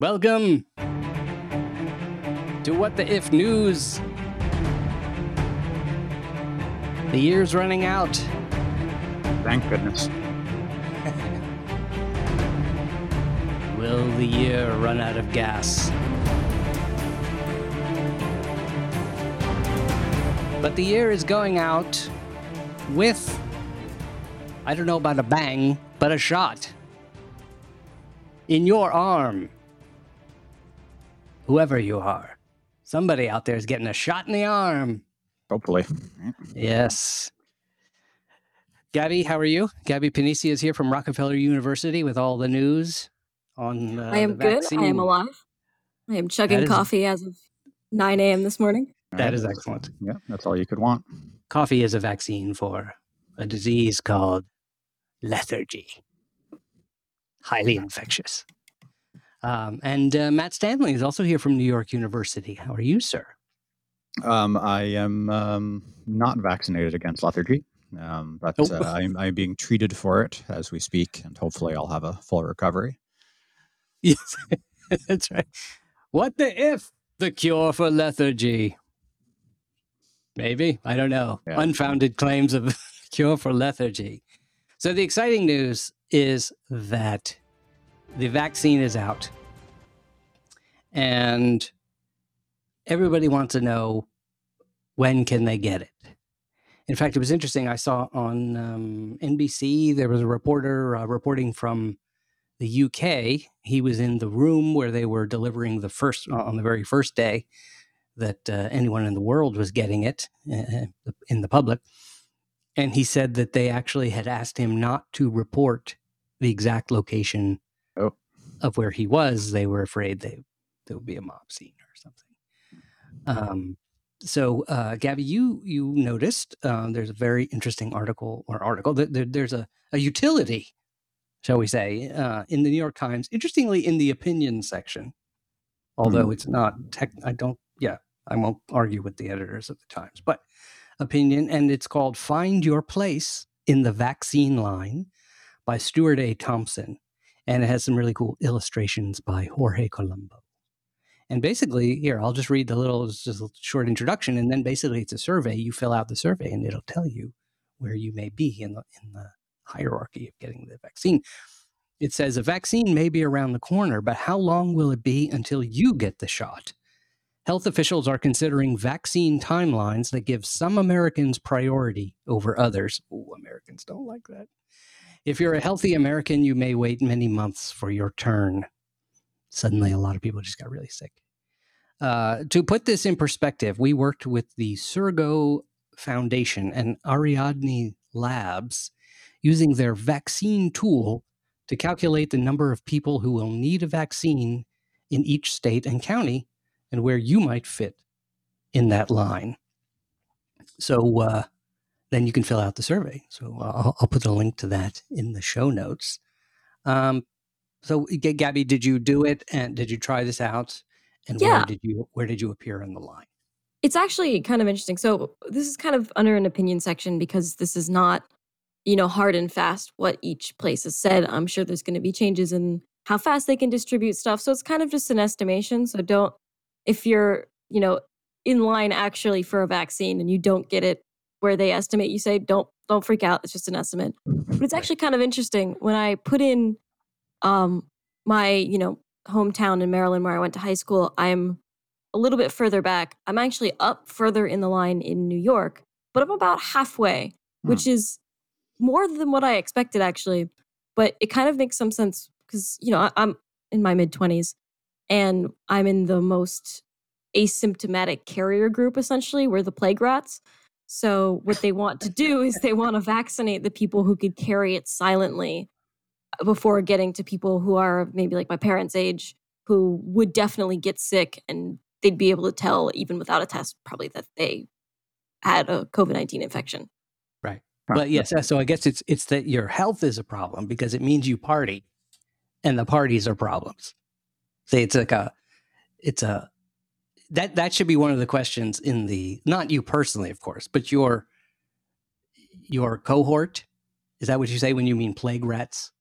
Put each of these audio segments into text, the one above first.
Welcome to What the If News. The year's running out. Thank goodness. Will the year run out of gas? But the year is going out with, I don't know about a bang, but a shot in your arm. Whoever you are, somebody out there is getting a shot in the arm. Hopefully. Yes. Gabby, how are you? Gabby Panisi is here from Rockefeller University with all the news on. Uh, I am the good. I am alive. I am chugging is- coffee as of 9 a.m. this morning. That is excellent. Yeah, that's all you could want. Coffee is a vaccine for a disease called lethargy, highly infectious. Um, and uh, Matt Stanley is also here from New York University. How are you, sir? Um, I am um, not vaccinated against lethargy, um, but Oh. uh, I'm, I'm being treated for it as we speak, and hopefully I'll have a full recovery. Yes, that's right. What the if the cure for lethargy? Maybe I don't know. Yeah. Unfounded claims of cure for lethargy. So the exciting news is that the vaccine is out, and everybody wants to know when can they get it. In fact, it was interesting. I saw on um, NBC there was a reporter uh, reporting from the UK. He was in the room where they were delivering the first on the very first day that uh, anyone in the world was getting it uh, in the public, and he said that they actually had asked him not to report the exact location. Of where he was. They were afraid they there would be a mob scene or something. Um, so, uh, Gabby, you you noticed um, there's a very interesting article or article. There, there, there's a, a utility shall we say, uh, in the New York Times. Interestingly, in the opinion section, although it's not tech, I don't, yeah, I won't argue with the editors of the Times, but opinion, and it's called "Find Your Place in the Vaccine Line" by Stuart A. Thompson, and it has some really cool illustrations by Jorge Colombo. And basically, here I'll just read the little, just short introduction, and then basically it's a survey. You fill out the survey, and it'll tell you where you may be in the in the hierarchy of getting the vaccine. It says a vaccine may be around the corner, but how long will it be until you get the shot? Health officials are considering vaccine timelines that give some Americans priority over others. Ooh, Americans don't like that. If you're a healthy American, you may wait many months for your turn. Suddenly, a lot of people just got really sick. Uh, to put this in perspective, we worked with the Surgo Foundation and Ariadne Labs using their vaccine tool to calculate the number of people who will need a vaccine in each state and county and where you might fit in that line. So uh, then you can fill out the survey. So I'll, I'll put a link to that in the show notes. Um, so G- Gabby, did you do it and did you try this out? And where Yeah. did you where did you appear in the line? It's actually kind of interesting. So, this is kind of under an opinion section because this is not, you know, hard and fast what each place has said. I'm sure there's going to be changes in how fast they can distribute stuff. So, it's kind of just an estimation. So, don't, if you're, you know, in line actually for a vaccine and you don't get it where they estimate you say, don't, don't freak out. It's just an estimate. But it's actually kind of interesting when I put in um my, you know, hometown in Maryland where I went to high school, I'm a little bit further back. I'm actually up further in the line in New York, but I'm about halfway, which is more than what I expected actually. But it kind of makes some sense because, you know, I, I'm in my mid 20s and I'm in the most asymptomatic carrier group essentially. We're the plague rats. So what they want to do is they want to vaccinate the people who could carry it silently uh, before getting to people who are maybe like my parents' age who would definitely get sick and they'd be able to tell even without a test probably that they had a COVID-19 infection. Right. But yes, so I guess it's it's that your health is a problem because it means you party, and the parties are problems. Say it's like a, it's a, that that should be one of the questions in the not you personally, of course, but your your cohort. Is that what you say when you mean plague rats?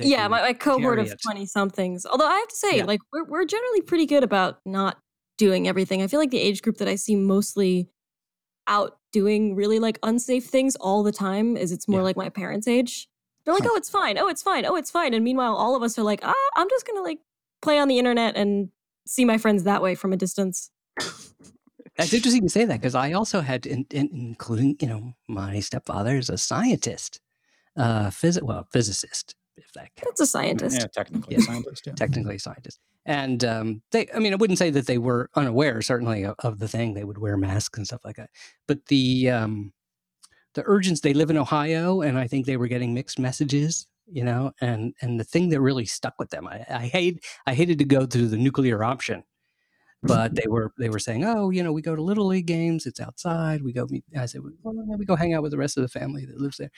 yeah, my, my cohort of 20 somethings. Although I have to say, Yeah. like, we're, we're generally pretty good about not doing everything. I feel like the age group that I see mostly out doing really like unsafe things all the time is it's more Yeah. like my parents' age. They're like, Huh. oh, it's fine. Oh, it's fine. Oh, it's fine. And meanwhile, all of us are like, ah, I'm just going to like play on the internet and see my friends that way from a distance. That's interesting to say that because I also had, in, in, including you know, my stepfather is a scientist, uh, phys- well, physicist, if that counts. That's a scientist. Yeah, technically Yeah. a scientist. Yeah. technically a scientist. And um, they, I mean, I wouldn't say that they were unaware, certainly, of, of the thing. They would wear masks and stuff like that. But the um, the urgents, they live in Ohio, and I think they were getting mixed messages, you know. And and the thing that really stuck with them, I, I hate, I hated to go through the nuclear option, but they were they were saying, oh, you know, we go to little league games. It's outside. We go meet. I said, well, we go hang out with the rest of the family that lives there.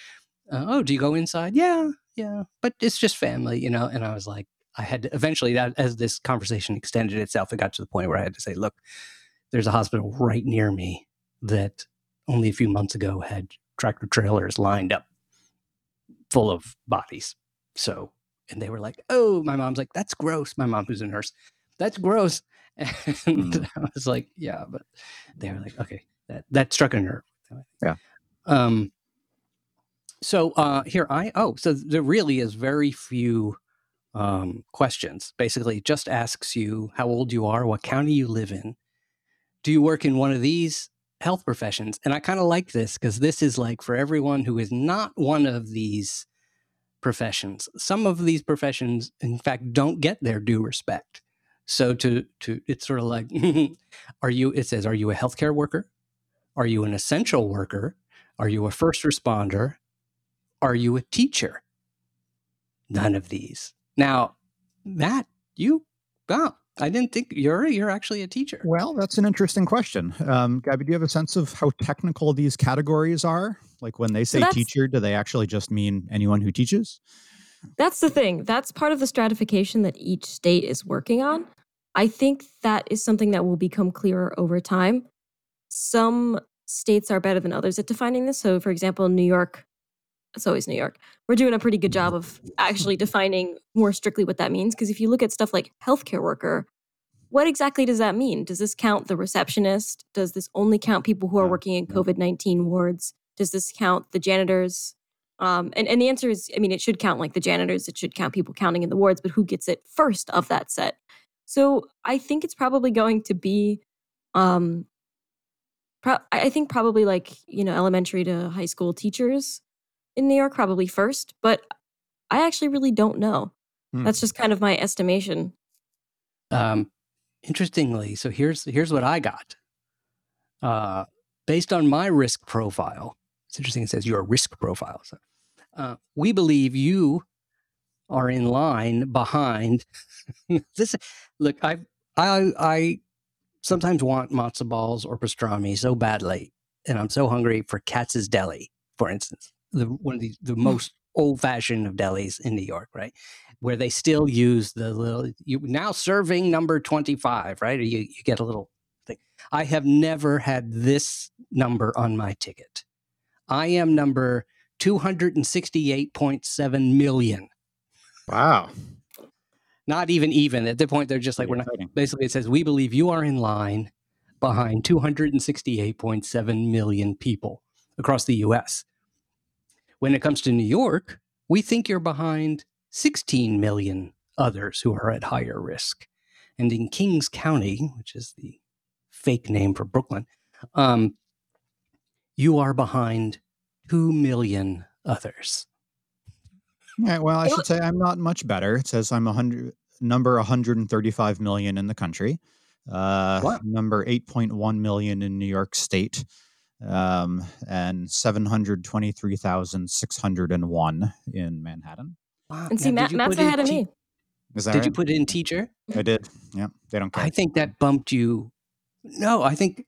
Uh, oh, do you go inside? Yeah, yeah, but it's just family, you know. And I was like, I had to, eventually that as this conversation extended itself, it got to the point where I had to say, look, there's a hospital right near me that only a few months ago had tractor trailers lined up full of bodies. So, and they were like, oh, my mom's like, that's gross. My mom, who's a nurse, that's gross. And Mm. I was like, yeah, but they were like, okay, that, that struck a nerve. Yeah. Um, so uh, here I oh so there really is very few um, questions. Basically, it just asks you how old you are, what county you live in, do you work in one of these health professions, and I kind of like this because this is like for everyone who is not one of these professions. Some of these professions, in fact, don't get their due respect. So to to it's sort of like, are you? It says, are you a healthcare worker? Are you an essential worker? Are you a first responder? Are you a teacher? None of these. Now, Matt, you, wow, I didn't think you're you're actually a teacher. Well, that's an interesting question. Um, Gabby, do you have a sense of how technical these categories are? Like when they say that's- teacher, do they actually just mean anyone who teaches? That's the thing. That's part of the stratification that each state is working on. I think that is something that will become clearer over time. Some states are better than others at defining this. So, for example, New York, it's always New York, we're doing a pretty good job of actually defining more strictly what that means. Because if you look at stuff like healthcare worker, what exactly does that mean? Does this count the receptionist? Does this only count people who are working in. COVID 19 wards? Does this count the janitors? Um, and, and the answer is, I mean, it should count like the janitors, it should count people counting in the wards, but who gets it first of that set? So I think it's probably going to be, um, pro- I I think probably like, you know, elementary to high school teachers in New York, probably first, but I actually really don't know. Hmm. That's just kind of my estimation. Um, interestingly, so here's here's what I got. Uh, based on my risk profile, it's interesting. It says your risk profile. So, uh, we believe you are in line behind this. Look, I I I sometimes want matzo balls or pastrami so badly, and I'm so hungry for Katz's Deli, for instance, the one of the the hmm. most old fashioned of delis in New York, right? Where they hmm. still use the little you now serving number 25, right? Or you, you get a little thing. I have never had this number on my ticket. I am number 268.7 million. Wow. Not even even. At the point they're just like we're not basically it says we believe you are in line behind 268.7 million people across the US. When it comes to New York, we think you're behind 16 million others who are at higher risk. And in Kings County, which is the fake name for Brooklyn, um, you are behind 2 million others. Yeah, well, I should say I'm not much better. It says I'm a hundred number 135 million in the country, uh, Wow. number 8.1 million in New York State, um, and 723,601 in Manhattan. Wow. And see, Now, Matt, Matt's ahead of te- me. Is that Did right? you put in teacher? I did. Yeah, they don't care. I think that bumped you. No, I think.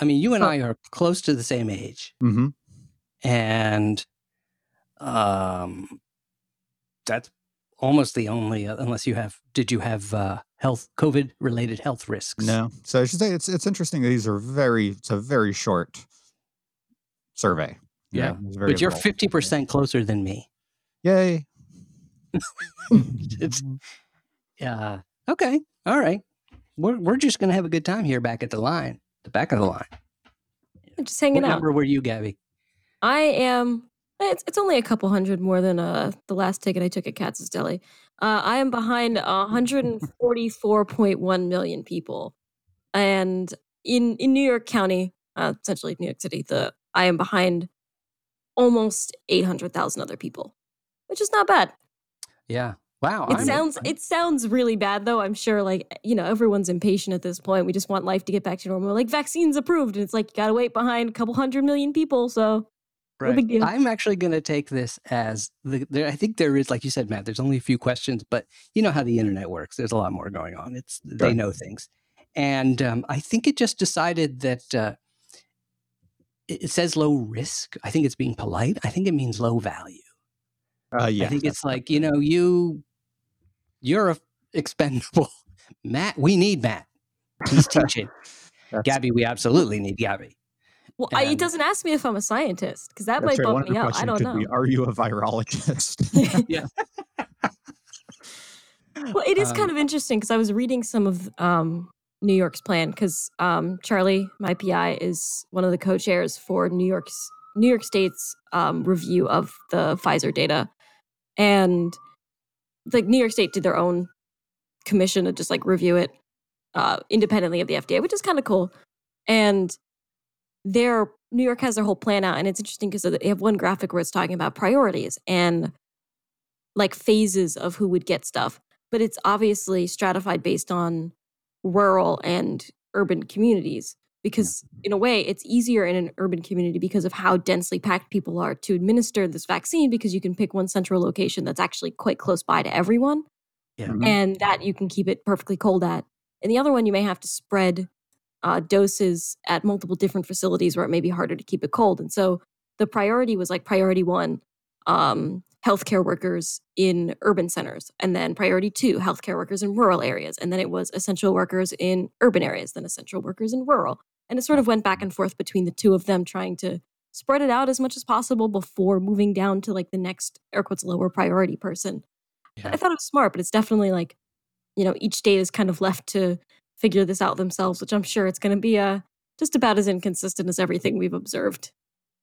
I mean, you and Oh. I are close to the same age, hmm and um, that's almost the only. uh, Unless you have, did you have uh, health COVID related health risks? No, so I should say it's it's interesting that these are very. It's a very short survey. You Yeah, know, it's very but you're fifty percent closer than me. Yay! it's yeah. Okay. All right. We're we're just gonna have a good time here back at the line, the back of the line. Just hanging what out. Where were you, Gabby? I am. It's it's only a couple hundred more than uh the last ticket I took at Katz's Deli. Uh, I am behind 144.1 million people, and in in New York County, uh, essentially New York City, the I am behind almost 800,000 other people, which is not bad. Yeah. Wow. It I'm- sounds it sounds really bad though. I'm sure like you know everyone's impatient at this point. We just want life to get back to normal. Like vaccines approved, and it's like you gotta wait behind a couple hundred million people. So no big deal. I'm actually going to take this as the. There, I think there is, like you said, Matt. There's only a few questions, but you know how the internet works. There's a lot more going on. It's they know things, and um, I think it just decided that uh, it, it says low risk. I think it's being polite. I think it means low value. Uh, yeah. I think it's like you know you you're a expendable. Matt, we need Matt. He's teaching. Gabby, we absolutely need Gabby. Well, I, it doesn't ask me if I'm a scientist because that might right. Bump me out. I don't know. be, Are you a virologist? Yeah. Well, it is Um, kind of interesting because I was reading some of um, New York's plan because um, Charlie, my PI, is one of the co-chairs for New York's New York State's um, review of the Pfizer data, and like New York State did their own commission to just like review it uh, independently of the FDA, which is kind of cool. And their New York has their whole plan out, and it's interesting because they have one graphic where it's talking about priorities and like phases of who would get stuff but it's obviously stratified based on rural and urban communities because in a way it's easier in an urban community because of how densely packed people are to administer this vaccine because you can pick one central location that's actually quite close by to everyone Yeah. Mhm. and that you can keep it perfectly cold at and the other one you may have to spread uh, doses at multiple different facilities where it may be harder to keep it cold and so the priority was like priority one um, healthcare workers in urban centers, and then priority two, healthcare workers in rural areas, and then it was essential workers in urban areas, then essential workers in rural. And it sort of went back and forth between the two of them, trying to spread it out as much as possible before moving down to like the next air quotes lower priority person. Yeah. I thought it was smart, but it's definitely like, you know, each state is kind of left to figure this out themselves, which I'm sure it's going to be uh, just about as inconsistent as everything we've observed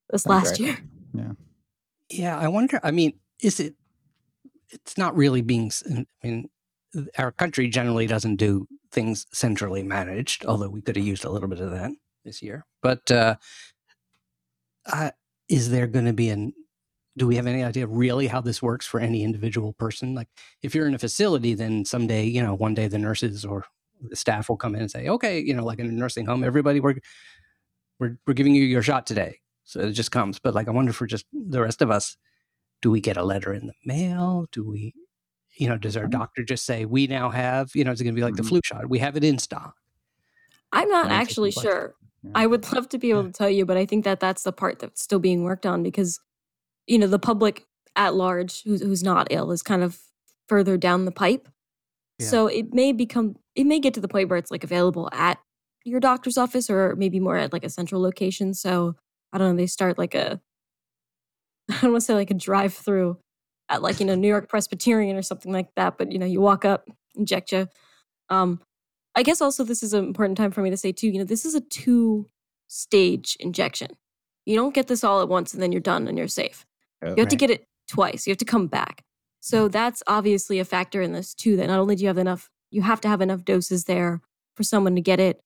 this Sounds last right. year. Yeah, Yeah. I wonder. I mean, is it? It's not really being. I mean, our country generally doesn't do things centrally managed, although we could have used a little bit of that this year. But uh, uh, is there going to be an? Do we have any idea really how this works for any individual person? Like, if you're in a facility, then someday, you know, one day the nurses or the staff will come in and say, "Okay, you know, like in a nursing home, everybody, we're we're we're giving you your shot today." So it just comes. But like, I wonder for just the rest of us, do we get a letter in the mail? Do we, you know, does our doctor just say we now have, you know, is it going to be like the Mhm. flu shot? We have it in stock. I'm not actually sure. Yeah. I would love to be able Yeah. to tell you, but I think that that's the part that's still being worked on because, you know, the public at large who's, who's not ill is kind of further down the pipe. Yeah. So it may become, it may get to the point where it's like available at your doctor's office or maybe more at like a central location. So I don't know, they start like a, I don't want to say like a drive through at like, you know, New York Presbyterian or something like that. But, you know, you walk up, inject you. Um, I guess also this is an important time for me to say too, you know, this is a two stage injection. You don't get this all at once and then you're done and you're safe. You have to get it twice. You have to come back. So that's obviously a factor in this too. That not only do you have enough, you have to have enough doses there for someone to get it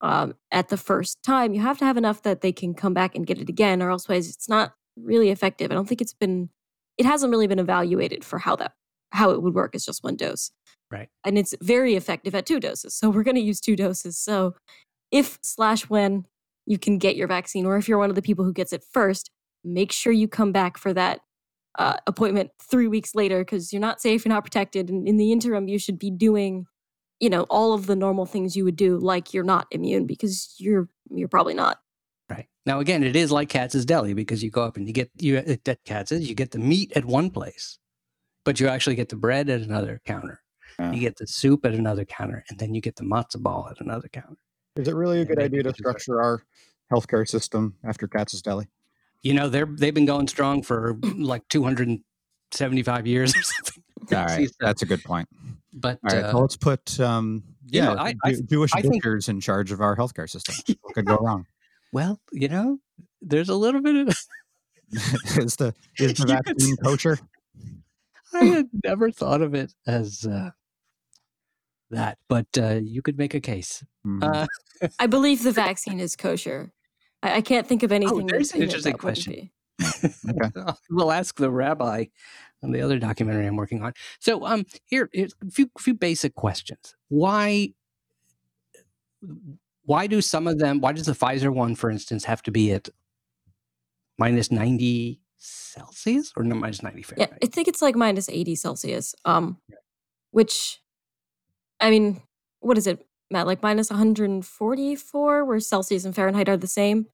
um, at the first time. You have to have enough that they can come back and get it again, or else it's not really effective. I don't think it's been, it hasn't really been evaluated for how that how it would work as just one dose Right. and it's very effective at two doses. So we're going to use two doses. So if slash when you can get your vaccine, or if you're one of the people who gets it first, make sure you come back for that uh, appointment three weeks later because you're not safe, you're not protected, and in the interim, you should be doing, you know, all of the normal things you would do, like you're not immune because you're you're probably not. Right. Now, again, it is like Katz's Deli because you go up and you get you at at Katz's, you get the meat at one place, but you actually get the bread at another counter. Yeah. You get the soup at another counter, and then you get the matzo ball at another counter. Is it really a good maybe idea to it's just like- structure our healthcare system after Katz's Deli? You know, they're they've been going strong for like 275 years or something. All right, that's a good point. But All right, uh, so let's put um, you yeah, know, I- I Jew- Jewish I think- butchers in charge of our healthcare system. What could go wrong? well, you know, there's a little bit of. is the is the vaccine kosher? I had never thought of it as uh, that, but uh, you could make a case. Mhm. Uh, I believe the vaccine is kosher. I, I can't think of anything. Oh, there's an interesting that question. we'll ask the rabbi on the other documentary I'm working on. So, um, here, here's a few few basic questions. Why? Why do some of them? Why does the Pfizer one, for instance, have to be at minus ninety Celsius or no, minus ninety Yeah, Fahrenheit? I think it's like minus 80 Celsius. Um, which, I mean, what is it, Matt? Like minus 144, where Celsius and Fahrenheit are the same.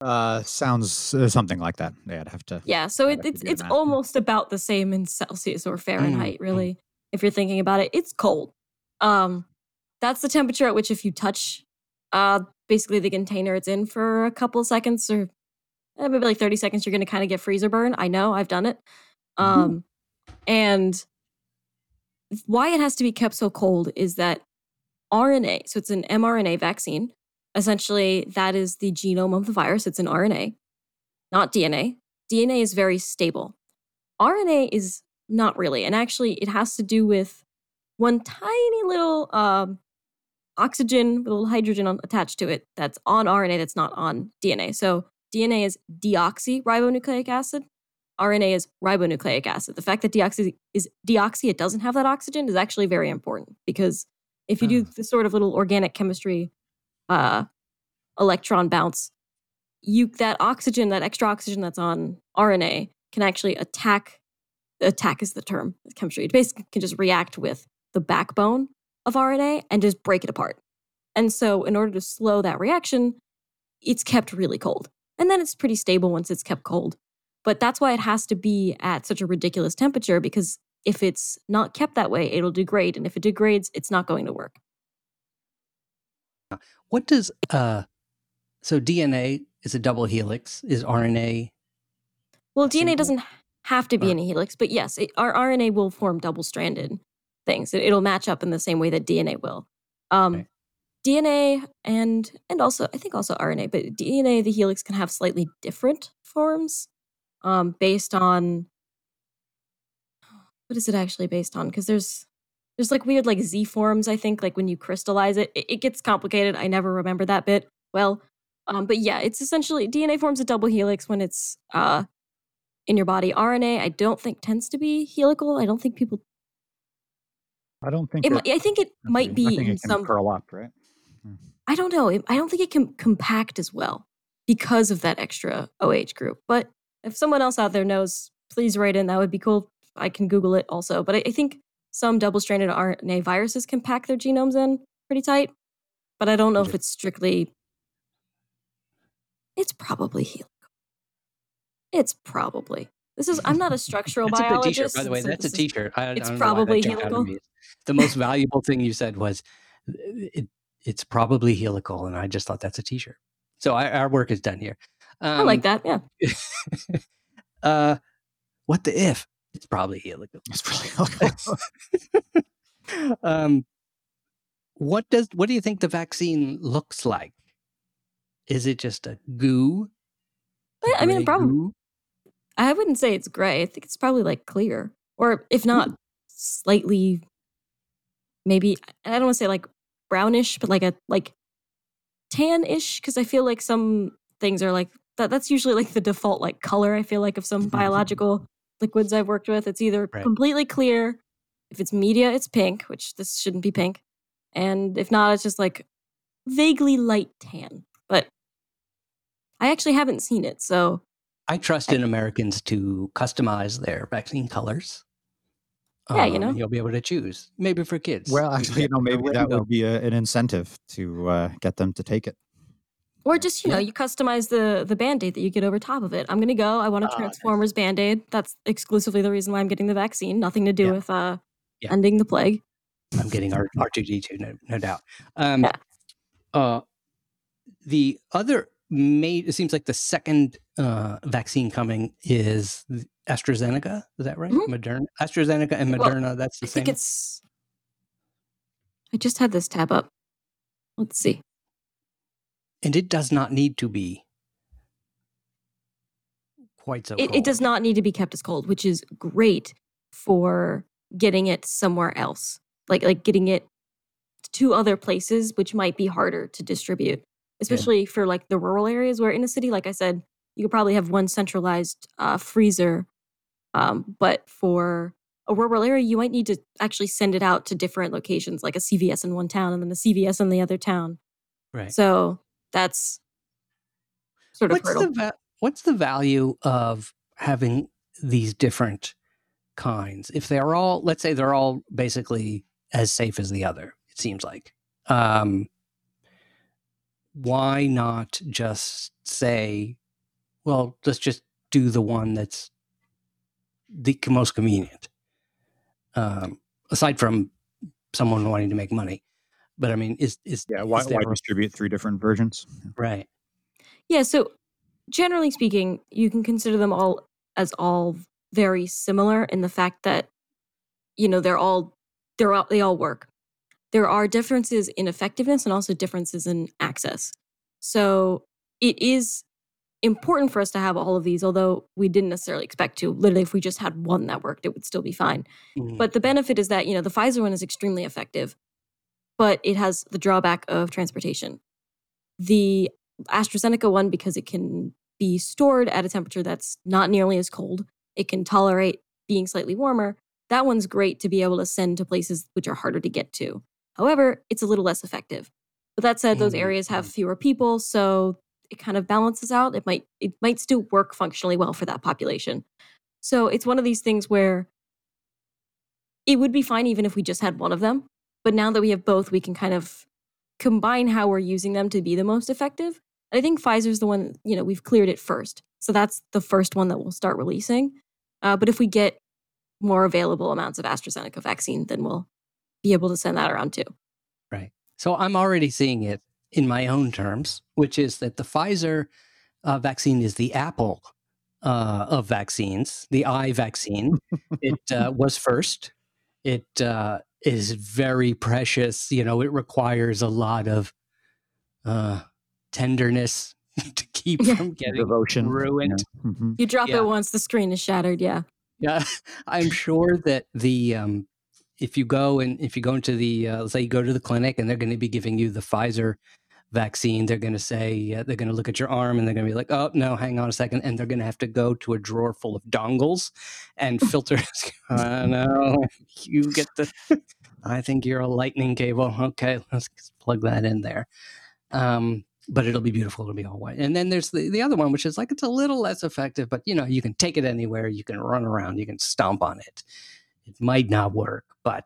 Uh, sounds uh, something like that. Yeah, I'd have to. Yeah, so it, it's it's math. almost about the same in Celsius or Fahrenheit, mm. really. If you're thinking about it, it's cold. Um, that's the temperature at which if you touch, uh, basically the container it's in for a couple seconds or eh, maybe like 30 seconds, you're gonna kind of get freezer burn. I know, I've done it. Um, and why it has to be kept so cold is that RNA, so it's an mRNA vaccine. Essentially, that is the genome of the virus. It's an RNA, not DNA. DNA is very stable. RNA is not really. And actually, it has to do with one tiny little um, oxygen with a little hydrogen on, attached to it that's on RNA that's not on DNA. So DNA is deoxyribonucleic acid. RNA is ribonucleic acid. The fact that deoxy is deoxy, it doesn't have that oxygen, is actually very important because if you do the sort of little organic chemistry uh, electron bounce, you that oxygen, that extra oxygen that's on RNA, can actually attack. Attack is the term chemistry. It basically can just react with the backbone of RNA and just break it apart. And so, in order to slow that reaction, it's kept really cold. And then it's pretty stable once it's kept cold. But that's why it has to be at such a ridiculous temperature because if it's not kept that way, it'll degrade. And if it degrades, it's not going to work. What does uh? So DNA is a double helix. Is RNA? Well? DNA doesn't have to be in a helix, but yes, it, our RNA will form double stranded things. It, will match up in the same way that DNA will. Um, Okay. DNA and and also I think also RNA, but DNA the helix can have slightly different forms um, based on what is it actually based on? Because there's there's like weird like Z forms. I think like when you crystallize it, it, it gets complicated. I never remember that bit well. Um, but yeah, it's essentially DNA forms a double helix when it's uh, in your body. RNA, I don't think tends to be helical. I don't think people. I don't think It, it, I think it I might think- be I think in it can some. curl up, right? I don't know. I don't think it can compact as well because of that extra OH group. But if someone else out there knows, please write in. That would be cool. I can Google it also. But I, I think some double-stranded RNA viruses can pack their genomes in pretty tight. But I don't know if it's strictly. It's probably helical. It's probably. This is. I'm not a structural That's a good biologist. T-shirt, by the way. That's a T-shirt. I, I it's don't know why that probably helical. The most valuable thing you said was it, it's probably helical, and I just thought that's a T-shirt. So I, our work is done here. Um, I like that. Yeah. uh, what the if? It's probably helical. It's probably really um, what does what do you think the vaccine looks like? Is it just a goo? I, I mean, gray probably. goo? I wouldn't say it's gray. I think it's probably like clear, or if not, slightly, maybe I don't want to say like brownish, but like a like tan-ish. Because I feel like some things are like that. That's usually like the default like color. I feel like of some biological liquids I've worked with, it's either Right. completely clear. If it's media, it's pink, which this shouldn't be pink, and if not, it's just like vaguely light tan. But I actually haven't seen it, so I trust in Americans to customize their vaccine colors. Yeah, you Um, know. and you'll be able to choose. Maybe for kids. well, actually, you know, maybe that rainbow. would be a, an incentive to uh, get them to take it. Or just, you know, you customize the the band-aid that you get over top of it. I'm gonna go, I want a Ah, nice. Transformers band-aid. That's exclusively the reason why I'm getting the vaccine. Nothing to do Yeah. with uh Yeah. ending the plague. I'm getting R two D two, no, no doubt. Um, Yeah. uh, the other made it seems like the second uh, vaccine coming is AstraZeneca. Is that right? Mhm. Moderna, AstraZeneca and Well, Moderna. that's the I same. think it's. I just had this tab up. Let's see. And it does not need to be quite so. It, it does not need to be kept as cold, which is great for getting it somewhere else, like like getting it to other places, which might be harder to distribute, especially for like the rural areas where in a city, like I said, you could probably have one centralized uh, freezer, um, but for a rural area, you might need to actually send it out to different locations, like a CVS in one town and then a CVS in the other town. Right. So that's sort of what's the va- what's the value of having these different kinds? If they're all let's say they're all basically as safe as the other it seems like um why not just say well let's just do the one that's the most convenient um aside from someone wanting to make money but i mean is is Yeah, why, is there why distribute three different versions? right Yeah, so generally speaking, you can consider them all as all very similar in the fact that you know they're all they're all they all work. There are differences in effectiveness and also differences in access. So it is important for us to have all of these, although we didn't necessarily expect to. Literally, if we just had one that worked, it would still be fine. Mm. But the benefit is that, you know, the Pfizer one is extremely effective, but it has the drawback of transportation. The AstraZeneca one, because it can be stored at a temperature that's not nearly as cold, it can tolerate being slightly warmer. That one's great to be able to send to places which are harder to get to. However, it's a little less effective. But that said, those Mm, areas have fewer people, so it kind of balances out. It might it might still work functionally well for that population. So it's one of these things where it would be fine even if we just had one of them. But now that we have both, we can kind of combine how we're using them to be the most effective. I think Pfizer's the one, you know, we've cleared it first. So that's the first one that we'll start releasing. Uh, but if we get more available amounts of AstraZeneca vaccine, then we'll be able to send that around too. Right. So I'm already seeing it in my own terms, which is that the Pfizer uh, vaccine is the Apple uh, of vaccines, the eye vaccine. it uh, was first. It uh, is very precious. You know, it requires a lot of uh, tenderness to keep Yeah. from getting Devotion. ruined. Yeah. Mhm. You drop Yeah. it once, the screen is shattered. Yeah. Yeah, I'm sure that the um, if you go and if you go into the uh, let's say you go to the clinic and they're going to be giving you the Pfizer vaccine, they're going to say uh, they're going to look at your arm and they're going to be like, oh no, hang on a second, and they're going to have to go to a drawer full of dongles and filters. I know you get the. I think you're a lightning cable. Okay, let's plug that in there. Um, but it'll be beautiful. It'll be all white. And then there's the, the other one, which is like it's a little less effective, but you know, you can take it anywhere. You can run around. You can stomp on it. It might not work, but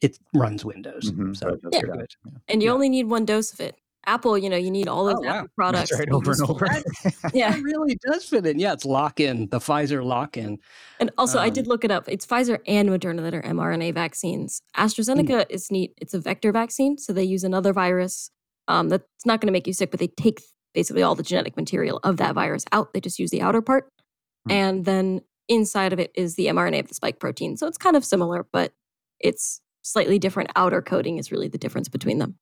it runs Windows. Mhm. So That does it's it. And you Yeah. only need one dose of it. Apple, you know, you need all those Oh, wow. Products. Right, over and over. Yeah. It really does fit in. Yeah, it's lock in, the Pfizer lock in. And also, I Um, did look it up. It's Pfizer and Moderna that are mRNA vaccines. AstraZeneca is neat. It's a vector vaccine, so they use another virus um, that's not going to make you sick, but they take basically all the genetic material of that virus out. They just use the outer part, Hmm. and then inside of it is the mRNA of the spike protein. So it's kind of similar, but it's slightly different. Outer coating is really the difference between them.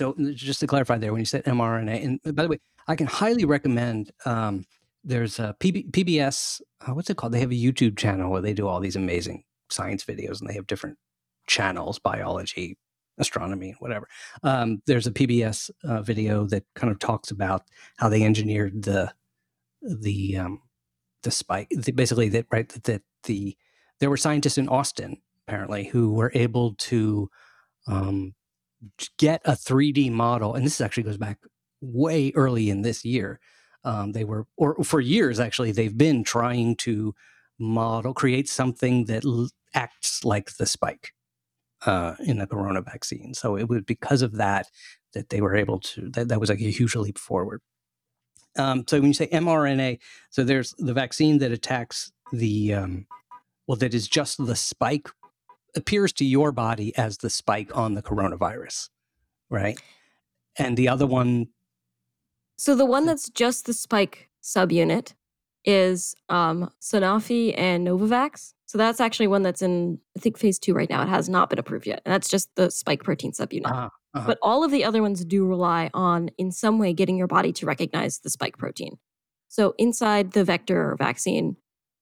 So just to clarify there, when you said mRNA, and by the way, I can highly recommend. Um, there's a PB, PBS. Uh, what's it called? They have a YouTube channel where they do all these amazing science videos, and they have different channels: biology, astronomy, whatever. Um, there's a PBS uh, video that kind of talks about how they engineered the the um, the spike. The, basically, that right that the there were scientists in Austin apparently who were able to um, get a 3D model, and this actually goes back way early in this year. Um, they were, or for years actually, they've been trying to model, create something that l- acts like the spike uh, in the corona vaccine. So it was because of that that they were able to. That, that was like a huge leap forward. Um, so when you say mRNA, so there's the vaccine that attacks the, um, well, that is just the spike appears to your body as the spike on the coronavirus, right? And the other one So the one that's just the spike subunit is um, Sanofi and Novavax. So that's actually one that's in, I think, phase two right now. It has not been approved yet. And that's just the spike protein subunit. Uh-huh, uh-huh. But all of the other ones do rely on, in some way, getting your body to recognize the spike protein. So inside the vector vaccine,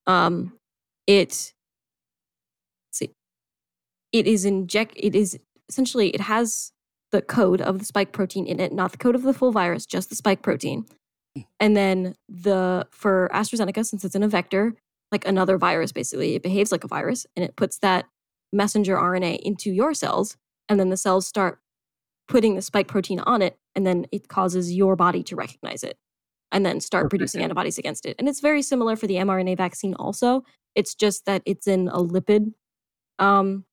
um, it it is inject. It is essentially it has the code of the spike protein in it, not the code of the full virus, just the spike protein. And then the for AstraZeneca, since it's in a vector, like another virus, basically, it behaves like a virus and it puts that messenger RNA into your cells, and then the cells start putting the spike protein on it, and then it causes your body to recognize it and then start Perfect. producing antibodies against it. And it's very similar for the mRNA vaccine also. It's just that it's in a lipid um,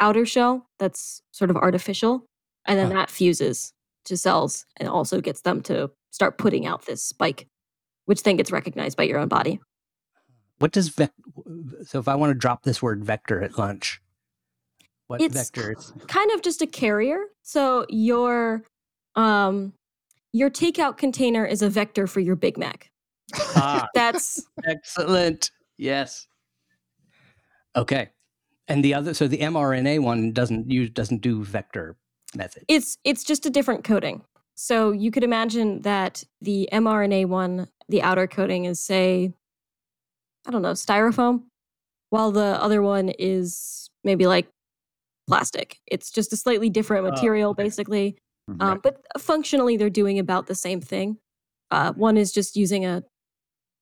outer shell that's sort of artificial, and then huh. that fuses to cells and also gets them to start putting out this spike, which then gets recognized by your own body. What does vec- so if I want to drop this word vector at lunch, what it's vector? It's kind of just a carrier. So your um your takeout container is a vector for your Big Mac. Ah, That's excellent. Yes. Okay. And the other so the mRNA one doesn't use doesn't do vector method. It's it's just a different coating. So you could imagine that the mRNA one, the outer coating is, say, I don't know, styrofoam, while the other one is maybe like plastic. It's just a slightly different oh, material, okay. basically. Mm-hmm. Um, but functionally, they're doing about the same thing. Uh, one is just using a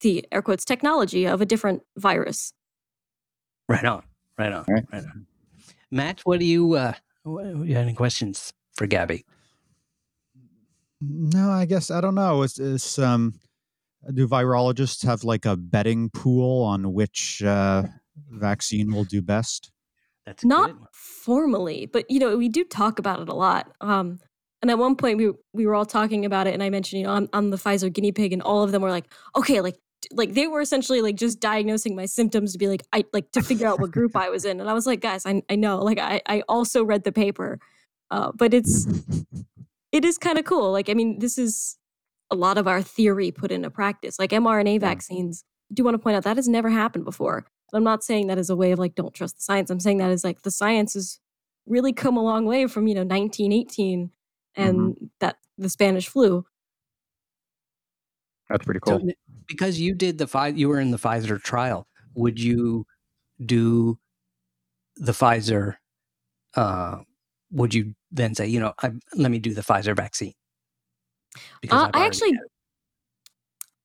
the air quotes technology of a different virus. Right on, right on, right, right on. Matt, what do you? Uh, what, you have any questions for Gabby? No, I guess I don't know. Is is um do virologists have like a betting pool on which uh, vaccine will do best? That's not good. formally, but you know we do talk about it a lot. Um, and at one point we we were all talking about it, and I mentioned you know I'm, I'm the Pfizer guinea pig, and all of them were like, okay, like like they were essentially like just diagnosing my symptoms to be like I like to figure out what group I was in, and I was like, guys, I I know, like I I also read the paper, uh, but it's it is kind of cool. Like, I mean, this is a lot of our theory put into practice. Like mRNA yeah. vaccines, I do want to point out that has never happened before. I'm not saying that as a way of like, don't trust the science. I'm saying that is like the science has really come a long way from, you know, 1918 and mm-hmm. that the Spanish flu. That's pretty cool. So, because you did the five, you were in the Pfizer trial. Would you do the Pfizer uh, would you then say, you know, I, let me do the Pfizer vaccine? Uh, I actually,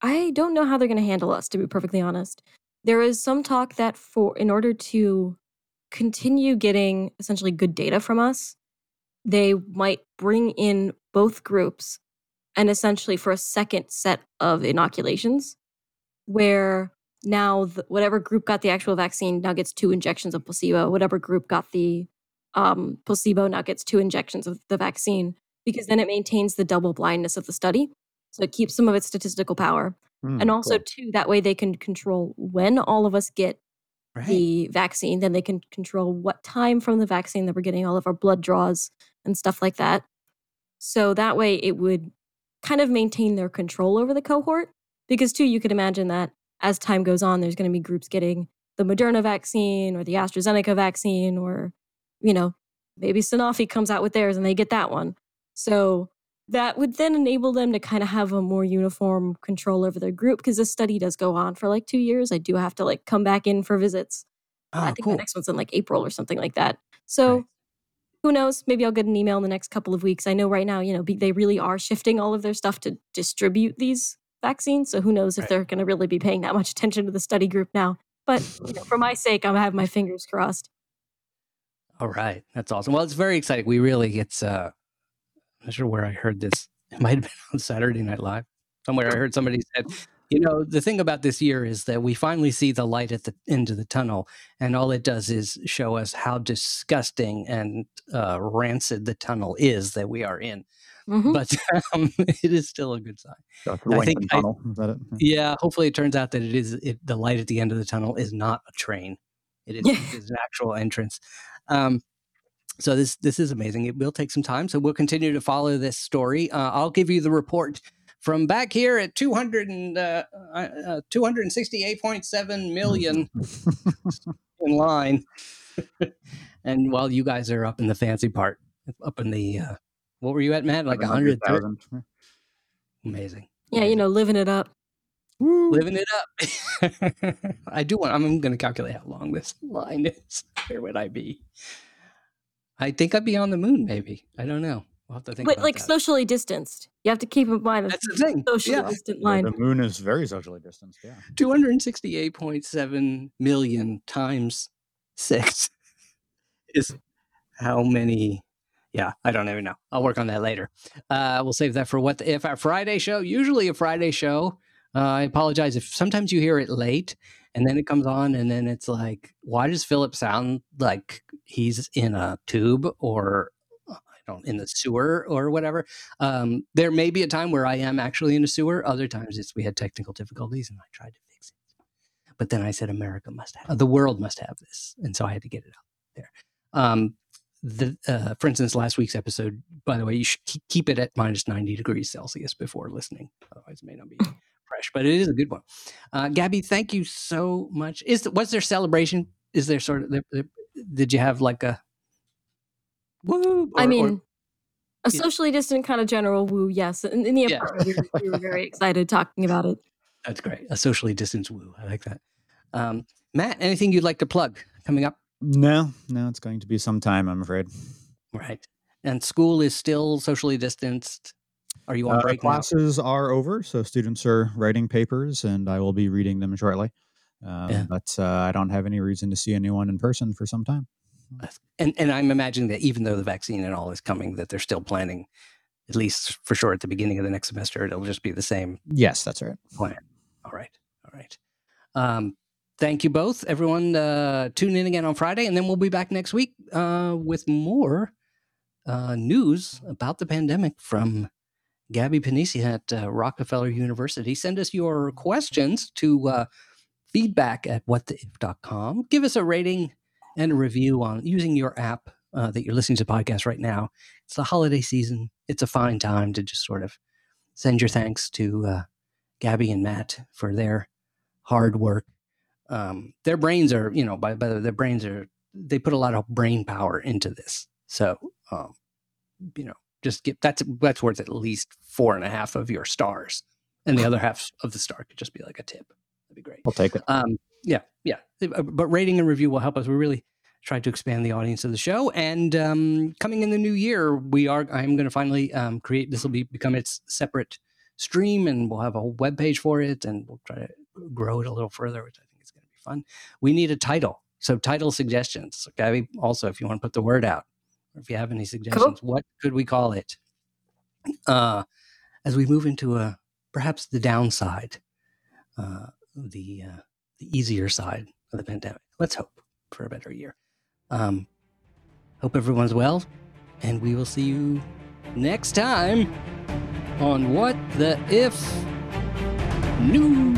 I don't know how they're going to handle us. To be perfectly honest, there is some talk that for in order to continue getting essentially good data from us, they might bring in both groups and essentially for a second set of inoculations where now the, whatever group got the actual vaccine now gets two injections of placebo whatever group got the um, placebo now gets two injections of the vaccine because then it maintains the double blindness of the study. So it keeps some of its statistical power. Mm, and also, cool. too, that way they can control when all of us get right. the vaccine. Then they can control what time from the vaccine that we're getting all of our blood draws and stuff like that. So that way it would kind of maintain their control over the cohort. Because, too, you could imagine that as time goes on, there's going to be groups getting the Moderna vaccine or the AstraZeneca vaccine or you know, maybe Sanofi comes out with theirs and they get that one. So that would then enable them to kind of have a more uniform control over their group because this study does go on for like two years. I do have to like come back in for visits. Oh, I ah, think cool. the next one's in like April or something like that. So who knows? Maybe I'll get an email in the next couple of weeks. I know right now, you know, they really are shifting all of their stuff to distribute these vaccines. So who knows if right. they're going to really be paying that much attention to the study group now. But you know, for my sake, I'm have my fingers crossed. All right. That's awesome. Well, it's very exciting. We really, it's, uh, I'm not sure where I heard this. It might have been on Saturday Night Live. Somewhere I heard somebody said, you know, the thing about this year is that we finally see the light at the end of the tunnel, and all it does is show us how disgusting and uh, rancid the tunnel is that we are in. Mm-hmm. But um, it is still a good sign. I think, I, yeah. Hopefully, it turns out that it is it, the light at the end of the tunnel is not a train. It is, it is an actual entrance. Um, so this this is amazing. It will take some time, so we'll continue to follow this story. Uh, I'll give you the report from back here at 200 and, uh, uh, 268.7 million in line. and while you guys are up in the fancy part, up in the, uh, what were you at, Matt? Like 100,000? Amazing. Yeah, you know, living it up. Woo. Living it up. I do want, I'm going to calculate how long this line is. Where would I be? I think I'd be on the moon, maybe. I don't know. We'll have to think. But like that. socially distanced, you have to keep in mind that's the thing. Socially yeah. distant line. The moon is very socially distanced. Yeah, two hundred sixty-eight point seven million times six is how many? Yeah, I don't even know. I'll work on that later. Uh, we'll save that for what the, if our Friday show. Usually a Friday show. Uh, I apologize if sometimes you hear it late and then it comes on and then it's like, why does Philip sound like he's in a tube or in the sewer or whatever. Um, there may be a time where I am actually in a sewer. Other times it's we had technical difficulties and I tried to fix it. But then I said America must have the world must have this, and so I had to get it out there. Um, the uh, for instance, last week's episode. By the way, you should keep it at minus ninety degrees Celsius before listening. Otherwise, it may not be fresh. But it is a good one. Uh, Gabby, thank you so much. Is was there celebration? Is there sort of? Did you have like a woo. Or, I mean, or, a socially distant kind of general woo, yes. In, in the apartment, yeah. we, were, we, were, very excited talking about it. That's great. A socially distanced woo. I like that. Um, Matt, anything you'd like to plug coming up? No, no, it's going to be some time, I'm afraid. Right. And school is still socially distanced. Are you on uh, break? Classes now? are over, so students are writing papers, and I will be reading them shortly. Um, yeah. But uh, I don't have any reason to see anyone in person for some time. And and I'm imagining that even though the vaccine and all is coming, that they're still planning, at least for sure, at the beginning of the next semester, it'll just be the same. Yes, that's right. Plan. All right. All right. Um, thank you both, everyone. Uh, tune in again on Friday, and then we'll be back next week uh, with more uh, news about the pandemic from Gabby Panicia at uh, Rockefeller University. Send us your questions to uh, feedback at whattheif.com. Give us a rating and a review on using your app uh, that you're listening to the podcast right now. It's the holiday season. It's a fine time to just sort of send your thanks to uh, Gabby and Matt for their hard work. Um, their brains are, you know, by, by their brains are, they put a lot of brain power into this. So, um, you know, just get that's that's worth at least four and a half of your stars, and the other half of the star could just be like a tip. That'd be great. I'll take it. Um, yeah, yeah. Uh, but rating and review will help us. We really try to expand the audience of the show. And um, coming in the new year, we are. I'm going to finally um, create. This will be become its separate stream, and we'll have a whole web page for it, and we'll try to grow it a little further, which I think is going to be fun. We need a title, so title suggestions. Okay, also if you want to put the word out, or if you have any suggestions, cool. what could we call it? Uh, as we move into a perhaps the downside. Uh, the uh, the easier side of the pandemic. Let's hope for a better year. Um, hope everyone's well, and we will see you next time on What the If News.